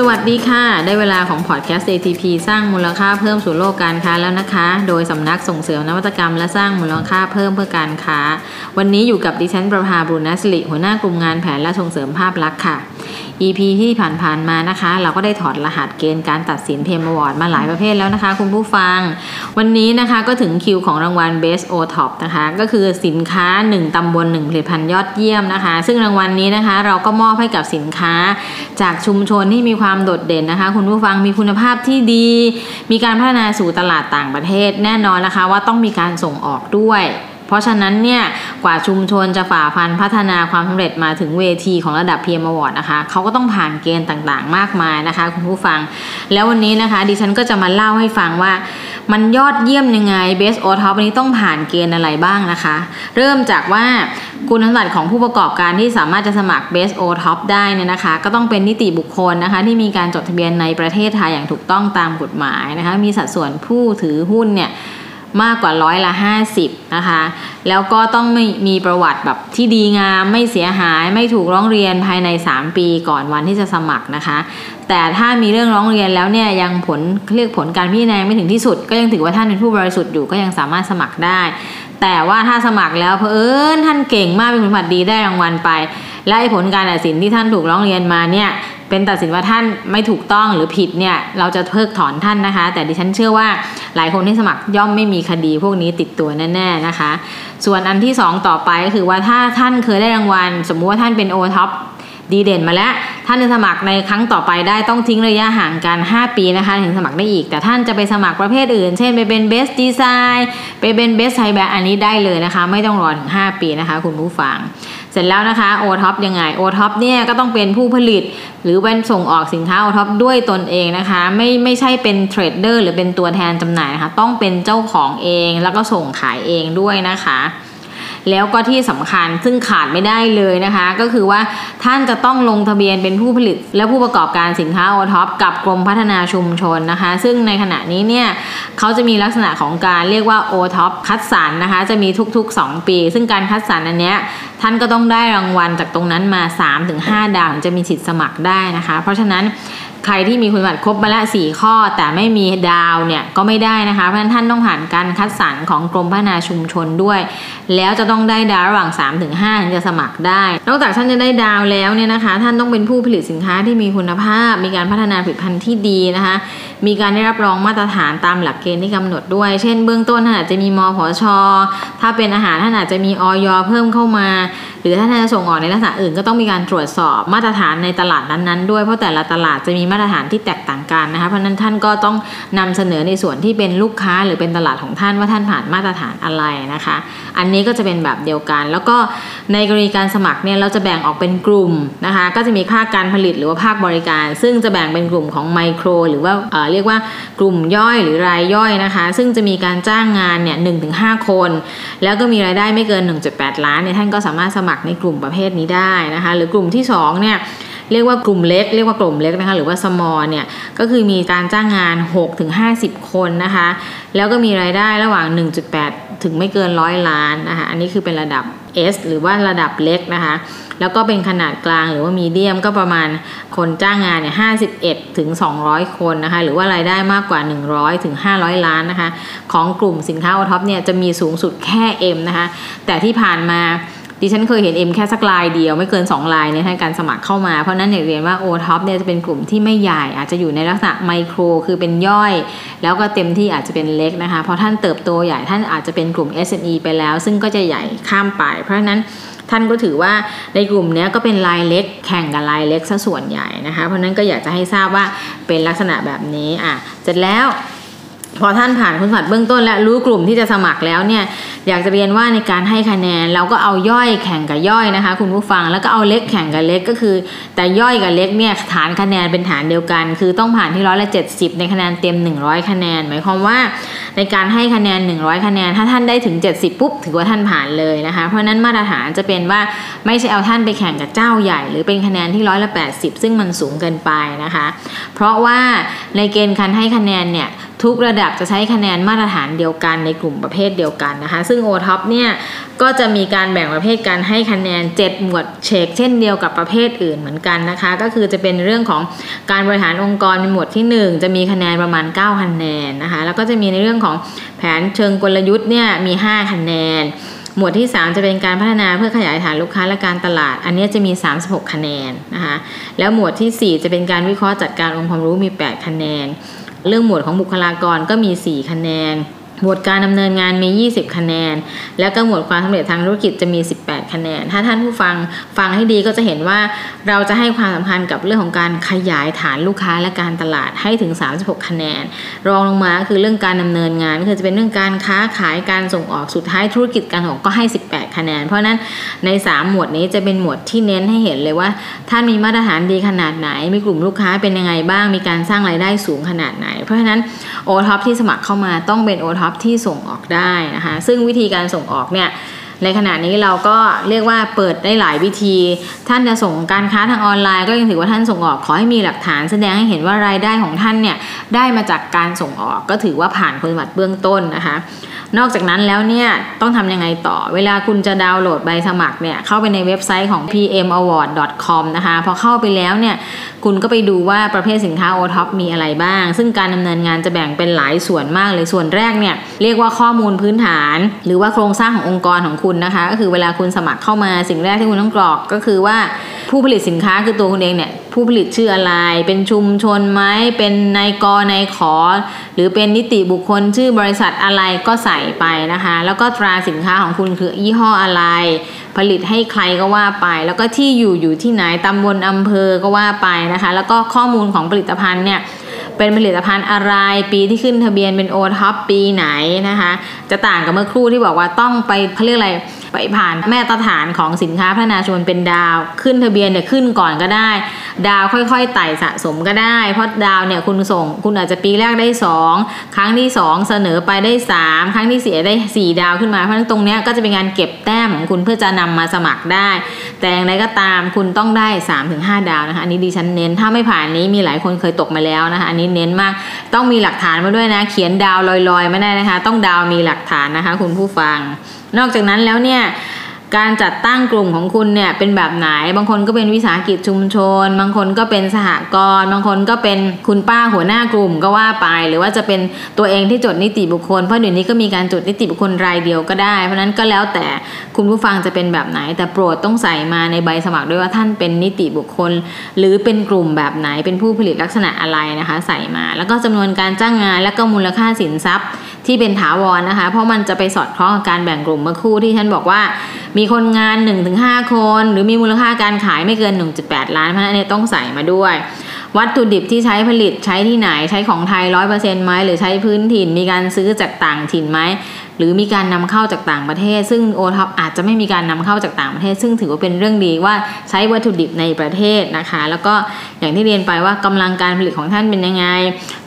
สวัสดีค่ะ ได้เวลาของพอดแคสต์ ATP สร้างมูลค่าเพิ่มสู่โลกการค้าแล้วนะคะ โดยสำนักส่งเสริมนวัตกรรมและสร้างมูลค่าเพิ่มเพื่อการค้า วันนี้อยู่กับดิฉันประภาบุญนสิริหัวหน้ากลุ่มงานแผนและส่งเสริมภาพลักษณ์ค่ะ EP ที่ผ่านๆมานะคะ เราก็ได้ถอดรหัสเกณฑ์การตัดสินเพมอวอร์ดมาหลายประเภทแล้วนะคะ คุณผู้ฟัง วันนี้นะคะก็ถึงคิวของรางวัล Best O Top นะคะ ก็คือสินค้า 1 ตำบล 1 ผลิตภัณฑ์ยอดเยี่ยมนะคะ ซึ่งรางวัลนนี้นะคะ เราก็มอบให้กับสินค้า จากชุมชนที่มีความโดดเด่นนะคะ คุณผู้ฟังมีคุณภาพที่ดี มีการพัฒนาสู่ตลาดต่างประเทศ แน่นอนนะคะว่าต้องมีการส่งออกด้วย เพราะฉะนั้นเนี่ยกว่าชุมชนจะฝ่าฟันพัฒนาความสำเร็จมาถึงเวทีของระดับ PM Award นะคะเขาก็ต้องผ่านเกณฑ์ต่างๆ มากมายนะคะ คุณผู้ฟัง แล้ววันนี้นะคะ ดิฉันก็จะมาเล่าให้ฟังว่า มันยอดเยี่ยมยังไง Best O Top วันนี้ต้องผ่านเกณฑ์อะไรบ้างนะคะ เริ่มจากว่าคุณสมบัติของผู้ประกอบการที่สามารถจะสมัคร Best O Top ได้เนี่ยนะคะ ก็ต้องเป็นนิติบุคคลนะคะ ที่มีการจดทะเบียนในประเทศไทยอย่างถูกต้องตามกฎหมายนะคะ มีสัดส่วนผู้ถือหุ้นเนี่ย มากกว่าร้อยละ 50นะคะ แล้วก็ต้องไม่มีประวัติแบบที่ดีงามไม่เสียหายไม่ถูกร้องเรียนภายใน 3 ปีก่อนวันที่จะสมัครนะคะ แต่ถ้ามีเรื่องร้องเรียนแล้วเนี่ยยังผลเรียกผลการพิจารณาไม่ถึงที่สุด ก็ยังถือว่าท่านเป็นผู้บริสุทธิ์อยู่ก็ยังสามารถสมัครได้ แต่ว่าถ้าสมัครแล้วเพอเอิญท่านเก่งมากเป็นคุณสมบัติดีได้รางวัลไป และผลการตัดสินที่ท่านถูกร้องเรียนมาเนี่ยเป็นตัดสินว่าท่านไม่ถูกต้องหรือผิดเนี่ยเราจะเพิกถอนท่านนะคะ แต่ดิฉันเชื่อว่า หลายคนที่สมัครย่อมไม่มีคดีพวกนี้ติดตัวแน่ๆนะคะ ส่วนอันที่ 2 ต่อไปก็คือว่าถ้าท่านเคยได้รางวัล สมมุติว่าท่านเป็นโอท็อปดีเด่นมาแล้ว ท่านจะสมัครในครั้งต่อไปได้ต้องทิ้งระยะห่างกัน 5 ปีนะคะ ถึงสมัครได้อีก แต่ท่านจะไปสมัครประเภทอื่น เช่นไปเป็น Best Design ไปเป็น Best ไทยแบบอันนี้ได้เลยนะคะ ไม่ต้องรอถึง 5 ปีนะคะ คุณผู้ฟัง เสร็จแล้วนะคะโอท็อปยังไงโอท็อปเนี่ยก็ต้องเป็นผู้ผลิต หรือเป็นส่งออกสินค้าโอท็อปด้วยตนเองนะคะไม่ไม่ใช่เป็น trader หรือเป็นตัวแทนจำหน่ายนะคะต้องเป็นเจ้าของเองแล้วก็ส่งขายเองด้วยนะคะ แล้วก็ที่สำคัญซึ่งขาดไม่ได้เลยนะคะ ก็คือว่าท่านจะต้องลงทะเบียนเป็นผู้ผลิต และผู้ประกอบการสินค้าโอท็อปกับกรมพัฒนาชุมชนนะคะ ซึ่งในขณะนี้เนี่ยเขาจะมีลักษณะของการเรียกว่าโอท็อปคัดสรรนะคะ จะมีทุกๆ 2 ปี ซึ่งการคัดสรรอันเนี้ยท่านก็ต้องได้รางวัลจากตรงนั้นมา 3-5 ดาวถึงจะมีสิทธิ์สมัครได้นะคะ เพราะฉะนั้น ใครที่มีคุณสมบัติครบมาละสี่ข้อ แต่ไม่มีดาวเนี่ยก็ไม่ได้นะคะ เพราะฉะนั้นท่านต้องผ่านการคัดสรรของกรมพัฒนาชุมชนด้วย แล้วจะต้องได้ดาวระหว่าง 3-5ถึงถึงจะสมัครได้ นอกจากท่านจะได้ดาวแล้วเนี่ยนะคะ ท่านต้องเป็นผู้ผลิตสินค้าที่มีคุณภาพ มีการพัฒนาผลิตภัณฑ์ที่ดีนะคะ มีการได้รับรองมาตรฐานตามหลักเกณฑ์ที่กำหนดด้วย เช่น เบื้องต้นท่านอาจจะมีมพช ถ้าเป็นอาหารท่านอาจจะมีออยเพิ่มเข้ามา รือถ้าท่านจะส่งออกในลักษณะอื่นก็ต้องมีการตรวจสอบมาตรฐานในตลาดนั้นๆด้วยเพราะแต่ละตลาดจะมีมาตรฐานที่แตกต่างกันนะคะเพราะนั้นท่านก็ต้องนำเสนอในส่วนที่เป็นลูกค้าหรือเป็นตลาดของท่านว่าท่านผ่านมาตรฐานอะไรนะคะ อันนี้ก็จะเป็นแบบเดียวกัน แล้วก็ในกรณีการสมัครเนี่ยเราจะแบ่งออกเป็นกลุ่มนะคะ ก็จะมีภาคการผลิตหรือว่าภาคบริการ ซึ่งจะแบ่งเป็นกลุ่มของไมโคร หรือว่าเเรียกว่ากลุ่มย่อยหรือรายย่อยนะคะ ซึ่งจะมีการจ้างงานเนี่ยหถึงหคน แล้วก็มีรายได้ไม่เกิน 1.8 ล้านเนี่ยท่านก็สามารถสมัครในกลุ่มประเภทนี้ได้นะคะ หรือกลุ่มที่2เนี่ย เรียกว่ากลุ่มเล็ก เรียกว่ากลุ่มเล็กนะคะหรือว่า small เนี่ยก็คือมีการจ้างงาน 6-50 คนนะคะแล้วก็มีรายได้ระหว่าง 1.8 ถึงไม่เกินร้อยล้านนะคะอันนี้คือเป็นระดับ S หรือว่าระดับเล็กนะคะแล้วก็เป็นขนาดกลางหรือว่ามีเดียมก็ประมาณคนจ้างงานเนี่ย51ถึง200 คนนะคะหรือว่ารายได้มากกว่า 100ถึง500 ล้านนะคะของกลุ่มสินค้าโอท็อปเนี่ยจะมีสูงสุดแค่ M นะคะแต่ที่ผ่านมา ดิฉันเคยเห็น M แค่สักลายเดียวไม่เกิน2ลายในการสมัครเข้ามา เพราะนั้นอยากเรียนว่า O Top เนี่ยจะเป็นกลุ่มที่ไม่ใหญ่อาจจะอยู่ในลักษณะไมโครคือเป็นย่อย แล้วก็เต็มที่อาจจะเป็นเล็กนะคะเพราะท่านเติบโตใหญ่ท่านอาจจะเป็นกลุ่ม SME ไปแล้ว ซึ่งก็จะใหญ่ข้ามไป เพราะฉะนั้นท่านก็ถือว่าในกลุ่มนี้ก็เป็นลายเล็กแข่งกับลายเล็กซะส่วนใหญ่นะคะ เพราะนั้นก็อยากจะให้ทราบว่าเป็นลักษณะแบบนี้อะเสร็จแล้ว พอท่านผ่านคุณสมบัติเบื้องต้นและรู้กลุ่มที่จะสมัครแล้วเนี่ยอยากจะเรียนว่าในการให้คะแนนเราก็เอาย่อยแข่งกับย่อยนะคะ คุณผู้ฟังแล้วก็เอาเล็กแข่งกับเล็กก็คือ แต่ย่อยกับเล็กเนี่ยฐานคะแนนเป็นฐานเดียวกัน คือต้องผ่านที่ร้อยละเจ็ดสิบในคะแนนเต็ม100คะแนน หมายความว่าในการให้คะแนน100คะแนน ถ้าท่านได้ถึง70ปุ๊บถือว่าท่านผ่านเลยนะคะ เพราะนั้นมาตรฐานจะเป็นว่าไม่ใช่เอาท่านไปแข่งกับเจ้าใหญ่ หรือเป็นคะแนนที่ร้อยละ80ซึ่งมันสูงเกินไปนะคะ เพราะว่าในเกณฑ์การให้คะแนนเนี่ย ทุกระดับจะใช้คะแนนมาตรฐานเดียวกันในกลุ่มประเภทเดียวกันนะคะ ซึ่ง o t o p เนี่ยก็จะมีการแบ่งประเภทการให้คะแนน 7 หมวดเชกเช่นเดียวกับประเภทอื่นเหมือนกันนะคะ ก็คือจะเป็นเรื่องของการบริหารองค์กรเป็นหมวดที่ 1 จะมีคะแนนประมาณ 9 คะแนนนะคะ แล้วก็จะมีในเรื่องของแผนเชิงกลยุทธ์เนี่ยมี 5 คะแนน หมวดที่ 3 จะเป็นการพัฒนาเพื่อขยายฐานลูกค้าและการตลาด อันนี้จะมี 36 คะแนนนะคะ แล้วหมวดที่ 4 จะเป็นการวิเคราะห์จัดการองค์ความรู้มี 8 คะแนน เรื่องหมวดของบุคลากรก็มี 4 คะแนน หมวดการดำเนินงานมี 20 คะแนน แล้วก็หมวดความสำเร็จทางธุรกิจจะมี 18 คะแนน ถ้าท่านผู้ฟังฟังให้ดีก็จะเห็นว่าเราจะให้ความสำคัญกับเรื่องของการขยายฐานลูกค้าและการตลาดให้ถึง 36 คะแนน รองลงมาคือเรื่องการดำเนินงานคือจะเป็นเรื่องการค้าขายการส่งออกสุดท้ายธุรกิจการส่งกก็ให้ 18 คะแนน เพราะนั้นใน 3 หมวดนี้จะเป็นหมวดที่เน้นให้เห็นเลยว่า ท่านมีมาตรฐานดีขนาดไหน มีกลุ่มลูกค้าเป็นยังไงบ้าง มีการสร้างรายได้สูงขนาดไหน เพราะฉะนั้นโอท็อปที่สมัครเข้ามาต้องเป็นโอท็อปที่ส่งออกได้นะคะซึ่งวิธีการส่งออกเนี่ยในขณะนี้เราก็เรียกว่าเปิดได้หลายวิธี ท่านจะส่งการค้าทางออนไลน์ ก็ยังถือว่าท่านส่งออกขอให้มีหลักฐาน แสดงให้เห็นว่ารายได้ของท่านเนี่ยได้มาจากการส่งออกก็ถือว่าผ่านคุณสมบัติเบื้องต้นนะคะ นอกจากนั้นแล้วเนี่ยต้องทำยังไงต่อ เวลาคุณจะดาวน์โหลดใบสมัครเนี่ยเข้าไปในเว็บไซต์ของ pmaward.com นะคะ พอเข้าไปแล้วเนี่ยคุณก็ไปดูว่าประเภทสินค้า o t o p มีอะไรบ้าง ซึ่งการดำเนินงานจะแบ่งเป็นหลายส่วนมากเลย ส่วนแรกเนี่ยเรียกว่าข้อมูลพื้นฐาน หรือว่าโครงสร้างขององค์กรของคุณนะคะ ก็คือเวลาคุณสมัครเข้ามาสิ่งแรกที่คุณต้องกรอกก็คือว่าผู้ผลิตสินค้าคือตัวคุณเองเนี่ย ผู้ผลิตชื่ออะไร เป็นชุมชนไหมเป็นนายกนายขอ หรือเป็นนิติบุคคลชื่อบริษัทอะไรก็ใส่ไปนะคะ แล้วก็ตราสินค้าของคุณคือยี่ห้ออะไร ผลิตให้ใครก็ว่าไป แล้วก็ที่อยู่อยู่ที่ไหนตำบลอำเภอก็ว่าไปนะคะ แล้วก็ข้อมูลของผลิตภัณฑ์เนี่ยเป็นผลิตภัณฑ์อะไรปีที่ขึ้นทะเบียนเป็นโอท็อปปีไหนนะคะ จะต่างกับเมื่อครู่ที่บอกว่าต้องไปเขาเรียกอะไรไปผ่านมาตรฐานของสินค้าพัฒนาชนเป็นดาว ขึ้นทะเบียนเนี่ยขึ้นก่อนก็ได้ ดาวค่อยๆไต่สะสมก็ได้ เพราะดาวเนี่ยคุณส่งคุณอาจจะปีแรกได้ 2 ครั้งที่ 2 เสนอไปได้ 3 ครั้งที่4ได้ 4 ดาวขึ้นมา เพราะฉะนั้นตรงเนี้ยก็จะเป็นการเก็บแต้มของคุณเพื่อจะนำมาสมัครได้ แต่อย่างไรก็ตามคุณต้องได้ 3-5 ดาวนะคะอันนี้ดิฉันเน้นถ้าไม่ผ่านนี้มีหลายคนเคยตกมาแล้วนะคะอันนี้เน้นมากต้องมีหลักฐานมาด้วยนะ เขียนดาวลอยๆ ไม่ได้นะคะ ต้องดาวมีหลักฐานนะคะ คุณผู้ฟัง นอกจากนั้นแล้วเนี่ย การจัดตั้งกลุ่มของคุณเนี่ยเป็นแบบไหน บางคนก็เป็นวิสาหกิจชุมชน บางคนก็เป็นสหกรณ์บางคนก็เป็นคุณป้าหัวหน้ากลุ่มก็ว่าไป หรือว่าจะเป็นตัวเองที่จดนิติบุคคล เพราะเดี๋ยวนี้ก็มีการจดนิติบุคคลรายเดียวก็ได้ เพราะนั้นก็แล้วแต่คุณผู้ฟังจะเป็นแบบไหน แต่โปรดต้องใส่มาในใบสมัครด้วยว่าท่านเป็นนิติบุคคล หรือเป็นกลุ่มแบบไหน เป็นผู้ผลิตลักษณะอะไรนะคะ ใส่มา แล้วก็จำนวนการจ้างงานและก็มูลค่าสินทรัพย์ที่เป็นถาวรนะคะ เพราะมันจะไปสอดคล้องกับการแบ่งกลุ่มเมื่อคู่ที่ฉันบอกว่ามีคนงาน 1-5 คน หรือมีมูลค่าการขายไม่เกิน 1.8 ล้านเพราะนั้นต้องใส่มาด้วย วัตถุดิบที่ใช้ผลิตใช้ที่ไหนใช้ของไทยร้อยเปอร์เซ็นต์ไหมหรือใช้พื้นถิ่นมีการซื้อจากต่างถิ่นไหม หรือมีการนำเข้าจากต่างประเทศ ซึ่งโอท็อปอาจจะไม่มีการนำเข้าจากต่างประเทศ ซึ่งถือว่าเป็นเรื่องดีว่าใช้วัตถุดิบในประเทศนะคะ แล้วก็อย่างที่เรียนไปว่ากำลังการผลิตของท่านเป็นยังไง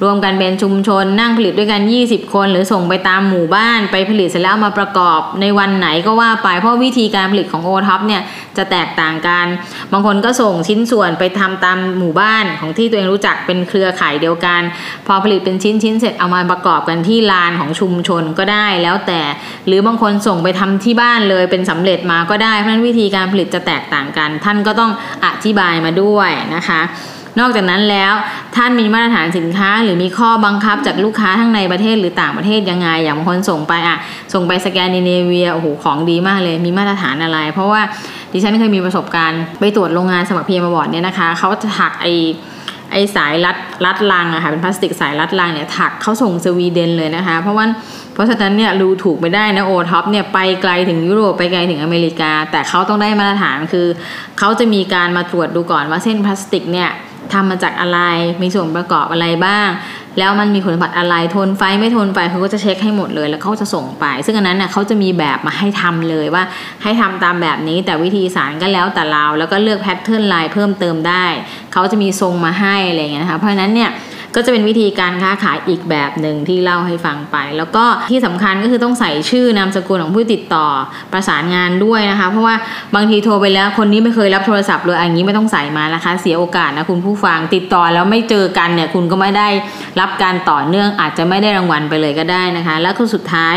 รวมกันเป็นชุมชนนั่งผลิตด้วยกัน 20 คน หรือส่งไปตามหมู่บ้าน ไปผลิตเสร็จแล้วมาประกอบในวันไหนก็ว่าไปเพราะวิธีการผลิตของโอท็อปเนี่ยจะแตกต่างกัน บางคนก็ส่งชิ้นส่วนไปทำตามหมู่บ้านของที่ตัวเองรู้จักเป็นเครือข่ายเดียวกัน พอผลิตเป็นชิ้นชิ้นเสร็จเอามาประกอบกันที่ลานของชุมชนก็ได้แล้วแต่ หรือบางคนส่งไปทำที่บ้านเลยเป็นสำเร็จมาก็ได้เพราะฉะนั้นวิธีการผลิตจะแตกต่างกัน ท่านก็ต้องอธิบายมาด้วยนะคะนอกจากนั้นแล้วท่านมีมาตรฐานสินค้า หรือมีข้อบังคับจากลูกค้าทั้งในประเทศหรือต่างประเทศยังไง อย่างบางคนส่งไปอะส่งไปสแกนดิเนเวียโอ้โหของดีมากเลย มีมาตรฐานอะไร เพราะว่าดิฉันเคยมีประสบการณ์ไปตรวจโรงงานสมัคร PM Award เนี่ยนะคะเขาจะถักไอไอสายรัดรัดลังอะค่ะเป็นพลาสติกสายรัดลังเนี่ยถักเขาส่งสวีเดนเลยนะคะ เพราะว่า เพราะฉะนั้นเนี่ยดูถูกไม่ได้นะโอท็อปเนี่ยไปไกลถึงยุโรปไปไกลถึงอเมริกา แต่เขาต้องได้มาตรฐานคือ เขาจะมีการมาตรวจดูก่อนว่าเส้นพลาสติกเนี่ยทำมาจากอะไร มีส่วนประกอบอะไรบ้าง แล้วมันมีคุณสมบัติอะไร ทนไฟไม่ทนไฟเขาก็จะเช็คให้หมดเลย แล้วเขาจะส่งไป ซึ่งอันนั้นน่ะเขาจะมีแบบมาให้ทำเลยว่า ให้ทำตามแบบนี้ แต่วิธีสารก็แล้วแต่เรา แล้วก็เลือกแพทเทิร์นลายเพิ่มเติมได้ เขาจะมีทรงมาให้อะไรอย่างเงี้ยนะคะ เพราะฉะนั้นเนี่ย ก็จะเป็นวิธีการค้าขายอีกแบบหนึ่งที่เล่าให้ฟังไป แล้วก็ที่สำคัญก็คือต้องใส่ชื่อนามสกุลของผู้ติดต่อประสานงานด้วยนะคะ เพราะว่าบางทีโทรไปแล้วคนนี้ไม่เคยรับโทรศัพท์เลยอันนี้ไม่ต้องใส่มานะคะ เสียโอกาสนะคุณผู้ฟังติดต่อแล้วไม่เจอกันเนี่ยคุณก็ไม่ได้รับการต่อเนื่องอาจจะไม่ได้รางวัลไปเลยก็ได้นะคะ แล้วก็สุดท้าย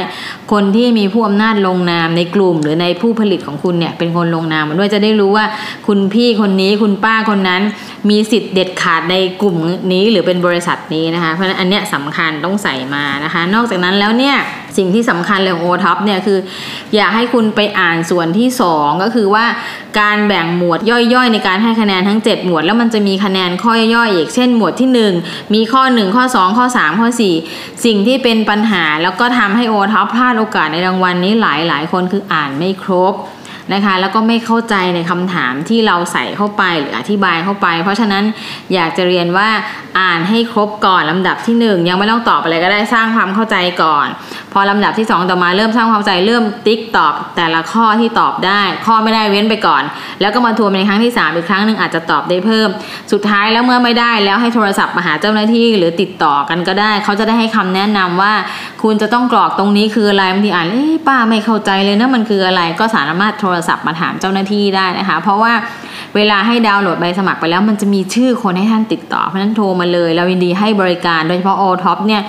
คนที่มีผู้อำนาจลงนามในกลุ่ม หรือในผู้ผลิตของคุณเนี่ยเป็นคนลงนามด้วยจะได้รู้ว่าคุณพี่คนนี้คุณป้าคนนั้น มีสิทธิ์เด็ดขาดในกลุ่มนี้หรือเป็นบริษัทนี้นะคะ เพราะฉะนั้นอันเนี้ยสำคัญต้องใส่มานะคะ นอกจากนั้นแล้วเนี่ยสิ่งที่สำคัญเลยของโอท็อปเนี่ยคือ อยากให้คุณไปอ่านส่วนที่ 2 ก็คือว่าการแบ่งหมวดย่อยๆ ในการให้คะแนนทั้ง 7 หมวด แล้วมันจะมีคะแนนข้อย่อยๆอีกเช่นหมวดที่ 1 มีข้อ 1 ข้อ 2 ข้อ 3 ข้อ 4 สิ่งที่เป็นปัญหาแล้วก็ทำให้โอท็อปพลาดโอกาสในรางวัลนนี้หลายๆ คนคืออ่านไม่ครบ นะคะ แล้วก็ไม่เข้าใจในคำถามที่เราใส่เข้าไปหรืออธิบายเข้าไป เพราะฉะนั้นอยากจะเรียนว่าอ่านให้ครบก่อนลำดับที่ 1 ยังไม่ต้องตอบอะไรก็ได้สร้างความเข้าใจก่อน พอลำดับที่ 2 ต่อมาเริ่มสร้างความใจเริ่มติ๊กตอบแต่ละข้อที่ตอบได้ ข้อไม่ได้เว้นไปก่อน แล้วก็มาทวนในครั้งที่ 3 อีกครั้งหนึ่งอาจจะตอบได้เพิ่ม สุดท้ายแล้วเมื่อไม่ได้แล้วให้โทรศัพท์มาหาเจ้าหน้าที่หรือติดต่อกันก็ได้ เขาจะได้ให้คำแนะนำว่า คุณจะต้องกรอกตรงนี้คืออะไรบางทีอ่านเอ๊ะป้าไม่เข้าใจเลยนะมันคืออะไรก็สามารถโทรศัพท์มาถามเจ้าหน้าที่ได้นะคะ เพราะว่าเวลาให้ดาวน์โหลดใบสมัครไปแล้วมันจะมีชื่อคนให้ท่านติดต่อเพราะฉะนั้นโทรมาเลย เรายินดีให้บริการโดยเฉพาะโอท็อปเนี่ย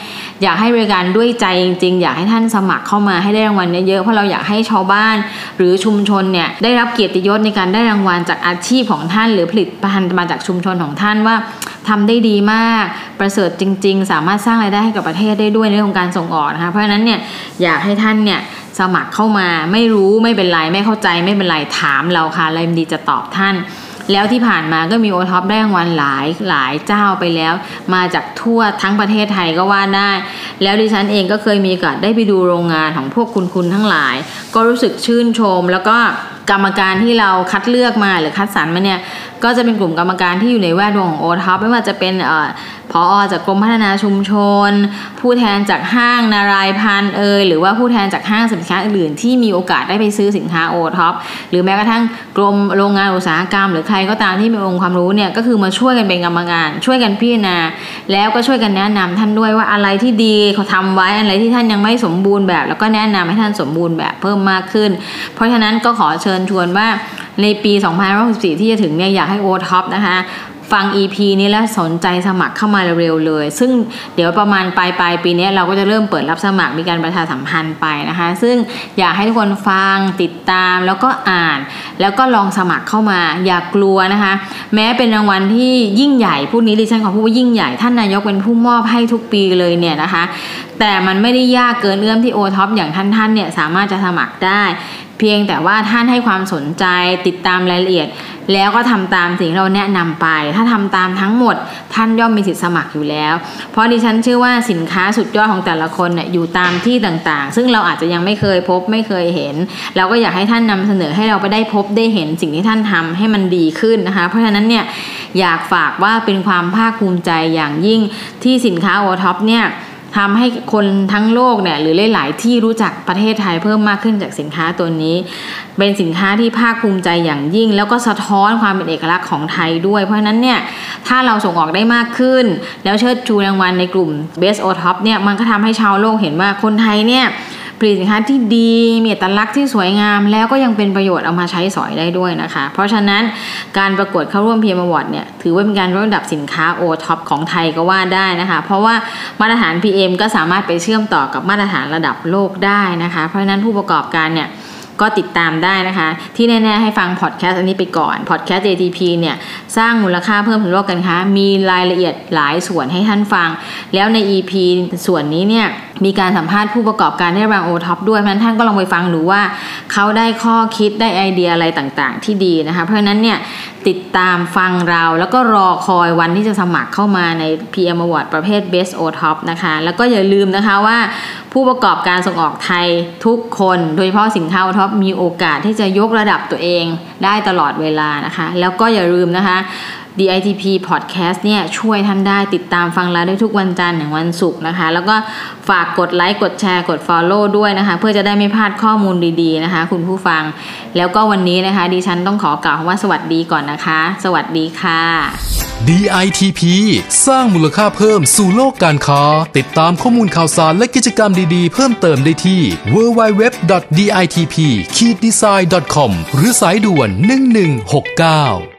อยากให้บริการด้วยใจจริงๆอยากให้ท่านสมัครเข้ามาให้ได้รางวัลเยอะๆเพราะเราอยากให้ชาวบ้าน หรือชุมชนเนี่ยได้รับเกียรติยศในการได้รางวัลจากอาชีพของท่าน หรือผลิตภัณฑ์มาจากชุมชนของท่านว่าทำได้ดีมากประเสริฐจริง ๆ สามารถสร้างรายได้ให้กับประเทศได้ด้วยในเรื่องของการส่งออกนะคะเพราะฉะนั้นเนี่ยอยากให้ท่านเนี่ยสมัครเข้ามาไม่รู้ไม่เป็นไรไม่เข้าใจไม่เป็นไรถามเราค่ะเราดีจะตอบท่าน แล้วที่ผ่านมาก็มีโอท็อปได้รางวัลหลายหลายเจ้าไปแล้ว มาจากทั่วทั้งประเทศไทยก็ว่าได้ แล้วดิฉันเองก็เคยมีโอกาสได้ไปดูโรงงานของพวกคุณคุณทั้งหลาย ก็รู้สึกชื่นชมแล้วก็ กรรมการที่เราคัดเลือกมาหรือคัดสรรมาเนี่ยก็จะเป็นกลุ่มกรรมการที่อยู่ในแวดวงของโอท็อปไม่ว่าจะเป็นเอ่อผอ.จากกรมพัฒนาชุมชน ผู้แทนจากห้างนารายณ์ภัณฑ์เอยหรือว่าผู้แทนจากห้างสินค้าอื่นที่มีโอกาสได้ไปซื้อสินค้าโอท็อปหรือแม้กระทั่งกรมโรงงานอุตสาหกรรม หรือใครก็ตามที่มีองค์ความรู้เนี่ยก็คือมาช่วยกันเป็นกรรมการช่วยกันพิจารณา แล้วก็ช่วยกันแนะนำท่านด้วยว่าอะไรที่ดีเขาทำไว้อะไรที่ท่านยังไม่สมบูรณ์แบบ แล้วก็แนะนำให้ท่านสมบูรณ์แบบเพิ่มมากขึ้น เพราะฉะนั้นก็ขอเชิญชวนว่าในปี2064 ที่จะถึงเนี่ยอยากให้โอท็อปนะคะฟัง EP นี้แล้วสนใจสมัครเข้ามาเร็วๆเลย ซึ่งเดี๋ยวประมาณปลายปลายปีนี้เราก็จะเริ่มเปิดรับสมัครมีการประชาสัมพันธ์ไปนะคะ ซึ่งอยากให้ทุกคนฟังติดตามแล้วก็อ่าน แล้วก็ลองสมัครเข้ามาอย่ากกลัวนะคะ แม้เป็นรางวัลที่ยิ่งใหญ่พูดนี้ดิฉันขอพูดว่ายิ่งใหญ่ท่านนายกเป็นผู้มอบให้ทุกปีเลยเนี่ยนะคะ แต่มันไม่ได้ยากเกินเอื้อมที่โอท็อปอย่างท่านท่านเนี่ยสามารถจะสมัครได้ เพียงแต่ว่าท่านให้ความสนใจติดตามรายละเอียด แล้วก็ทำตามสิ่งที่เราแนะนำไป ถ้าทำตามทั้งหมด ท่านย่อมมีสิทธิสมัครอยู่แล้ว เพราะดิฉันเชื่อว่าสินค้าสุดยอดของแต่ละคนเนี่ยอยู่ตามที่ต่างๆ ซึ่งเราอาจจะยังไม่เคยพบไม่เคยเห็น เราก็อยากให้ท่านนำเสนอให้เราไปได้พบได้เห็นสิ่งที่ท่านทำให้มันดีขึ้นนะคะ เพราะฉะนั้นเนี่ยอยากฝากว่าเป็นความภาคภูมิใจอย่างยิ่งที่สินค้าโอท็อปเนี่ย ทำให้คนทั้งโลกเนี่ยหรือหลาย ๆ ที่รู้จักประเทศไทยเพิ่มมากขึ้นจากสินค้าตัวนี้ เป็นสินค้าที่ภาคภูมิใจอย่างยิ่ง แล้วก็สะท้อนความเป็นเอกลักษณ์ของไทยด้วย เพราะฉะนั้นเนี่ยถ้าเราส่งออกได้มากขึ้น แล้วเชิดชูรางวัลในกลุ่ม Best O Top เนี่ยมันก็ทำให้ชาวโลกเห็นว่าคนไทยเนี่ย ผลิตสินค้าที่ดีมีเอัตลักษณ์ที่สวยงาม แล้วก็ยังเป็นประโยชน์เอามาใช้สอยได้ด้วยนะคะ เพราะฉะนั้นการประกวดเข้าร่วม PM Award เนี่ยถือว่าเป็นการยกระดับสินค้าโอท็อปของไทยก็ว่าได้นะคะ เพราะว่ามาตรฐาน PM ก็สามารถไปเชื่อมต่อกับมาตรฐานระดับโลกได้นะคะ เพราะฉะนั้นผู้ประกอบการเนี่ยก็ติดตามได้นะคะ ที่แน่ ๆ ให้ฟังพอดแคสต์อันนี้ไปก่อนพอดแคสต์ DITP เนี่ยสร้างมูลค่าเพิ่มถึงโลกกันคะมีรายละเอียดหลายส่วนให้ท่านฟัง แล้วใน EP ส่วนนี้เนี่ยมีการสัมภาษณ์ผู้ประกอบการได้รางวัลโอท็อปด้วยเพราะฉะนั้นท่านก็ลองไปฟังดูว่าเขาได้ข้อคิดได้ไอเดียอะไรต่างๆ ที่ดีนะคะ เพราะฉะนั้นเนี่ยติดตามฟังเราแล้วก็รอคอยวันที่จะสมัครเข้ามาใน PM Award ประเภท Best O Top นะคะ แล้วก็อย่าลืมนะคะว่า ผู้ประกอบการส่งออกไทยทุกคน โดยเฉพาะสินค้าโอท็อปมีโอกาสที่จะยกระดับตัวเองได้ตลอดเวลานะคะ แล้วก็อย่าลืมนะคะ DITP Podcast เนี่ยช่วยท่านได้ติดตามฟังแล้วได้ทุกวันจันทร์ถึงวันศุกร์นะคะ แล้วก็ฝากกดไลค์กดแชร์กด Follow ด้วยนะคะ เพื่อจะได้ไม่พลาดข้อมูลดีๆนะคะ คุณผู้ฟัง แล้วก็วันนี้นะคะ ดิฉันต้องขอกล่าวว่าสวัสดีก่อนนะคะ สวัสดีค่ะ DITP สร้างมูลค่าเพิ่มสู่โลกการค้า ติดตามข้อมูลข่าวสารและกิจกรรมดีๆ เพิ่มเติมได้ที่ www.ditp-design.com หรือสายด่วน 1169